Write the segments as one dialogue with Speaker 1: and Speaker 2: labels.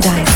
Speaker 1: Disco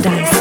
Speaker 2: paradise.